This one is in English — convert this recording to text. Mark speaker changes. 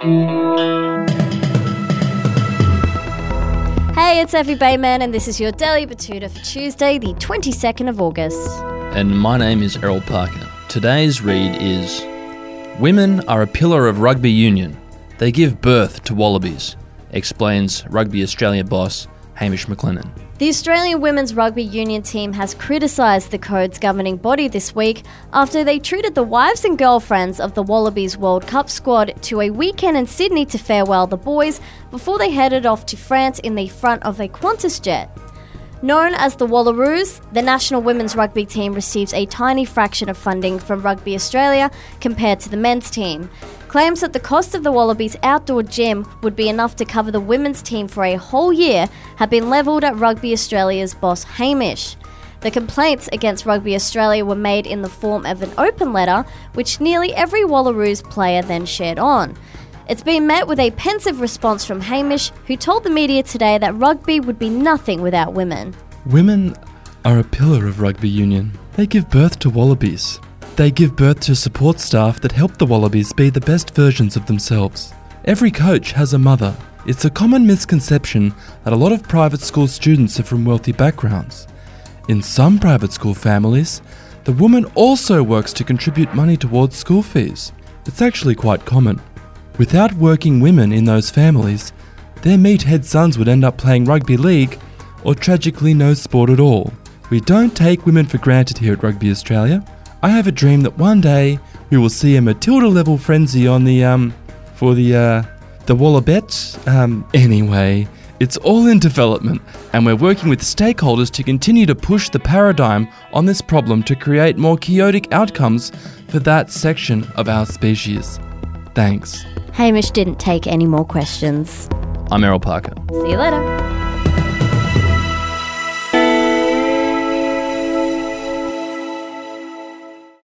Speaker 1: Hey, it's Effie Bateman, and this is your Daily Betoota for Tuesday, the 22nd of August.
Speaker 2: And my name is Errol Parker. Today's read is Women are a pillar of rugby union. They give birth to wallabies, explains Rugby Australia boss Hamish McLennan.
Speaker 1: The Australian women's rugby union team has criticised the code's governing body this week after they treated the wives and girlfriends of the Wallabies World Cup squad to a weekend in Sydney to farewell the boys before they headed off to France in the front of a Qantas jet. Known as the Wallaroos, the national women's rugby team receives a tiny fraction of funding from Rugby Australia compared to the men's team. Claims that the cost of the Wallabies outdoor gym would be enough to cover the women's team for a whole year have been levelled at Rugby Australia's boss Hamish. The complaints against Rugby Australia were made in the form of an open letter, which nearly every Wallaroos player then shared on. It's been met with a pensive response from Hamish, who told the media today that rugby would be nothing without women.
Speaker 3: Women are a pillar of rugby union. They give birth to wallabies. They give birth to support staff that help the wallabies be the best versions of themselves. Every coach has a mother. It's a common misconception that a lot of private school students are from wealthy backgrounds. In some private school families, the woman also works to contribute money towards school fees. It's actually quite common. Without working women in those families, their meathead sons would end up playing rugby league or tragically no sport at all. We don't take women for granted here at Rugby Australia. I have a dream that one day we will see a Matilda level frenzy on the um for the uh the Wallabets. Um anyway, it's all in development and we're working with stakeholders to continue to push the paradigm on this problem to create more chaotic outcomes for that section of our species. Thanks.
Speaker 1: Hamish didn't take any more questions.
Speaker 2: I'm Errol Parker.
Speaker 1: See you later.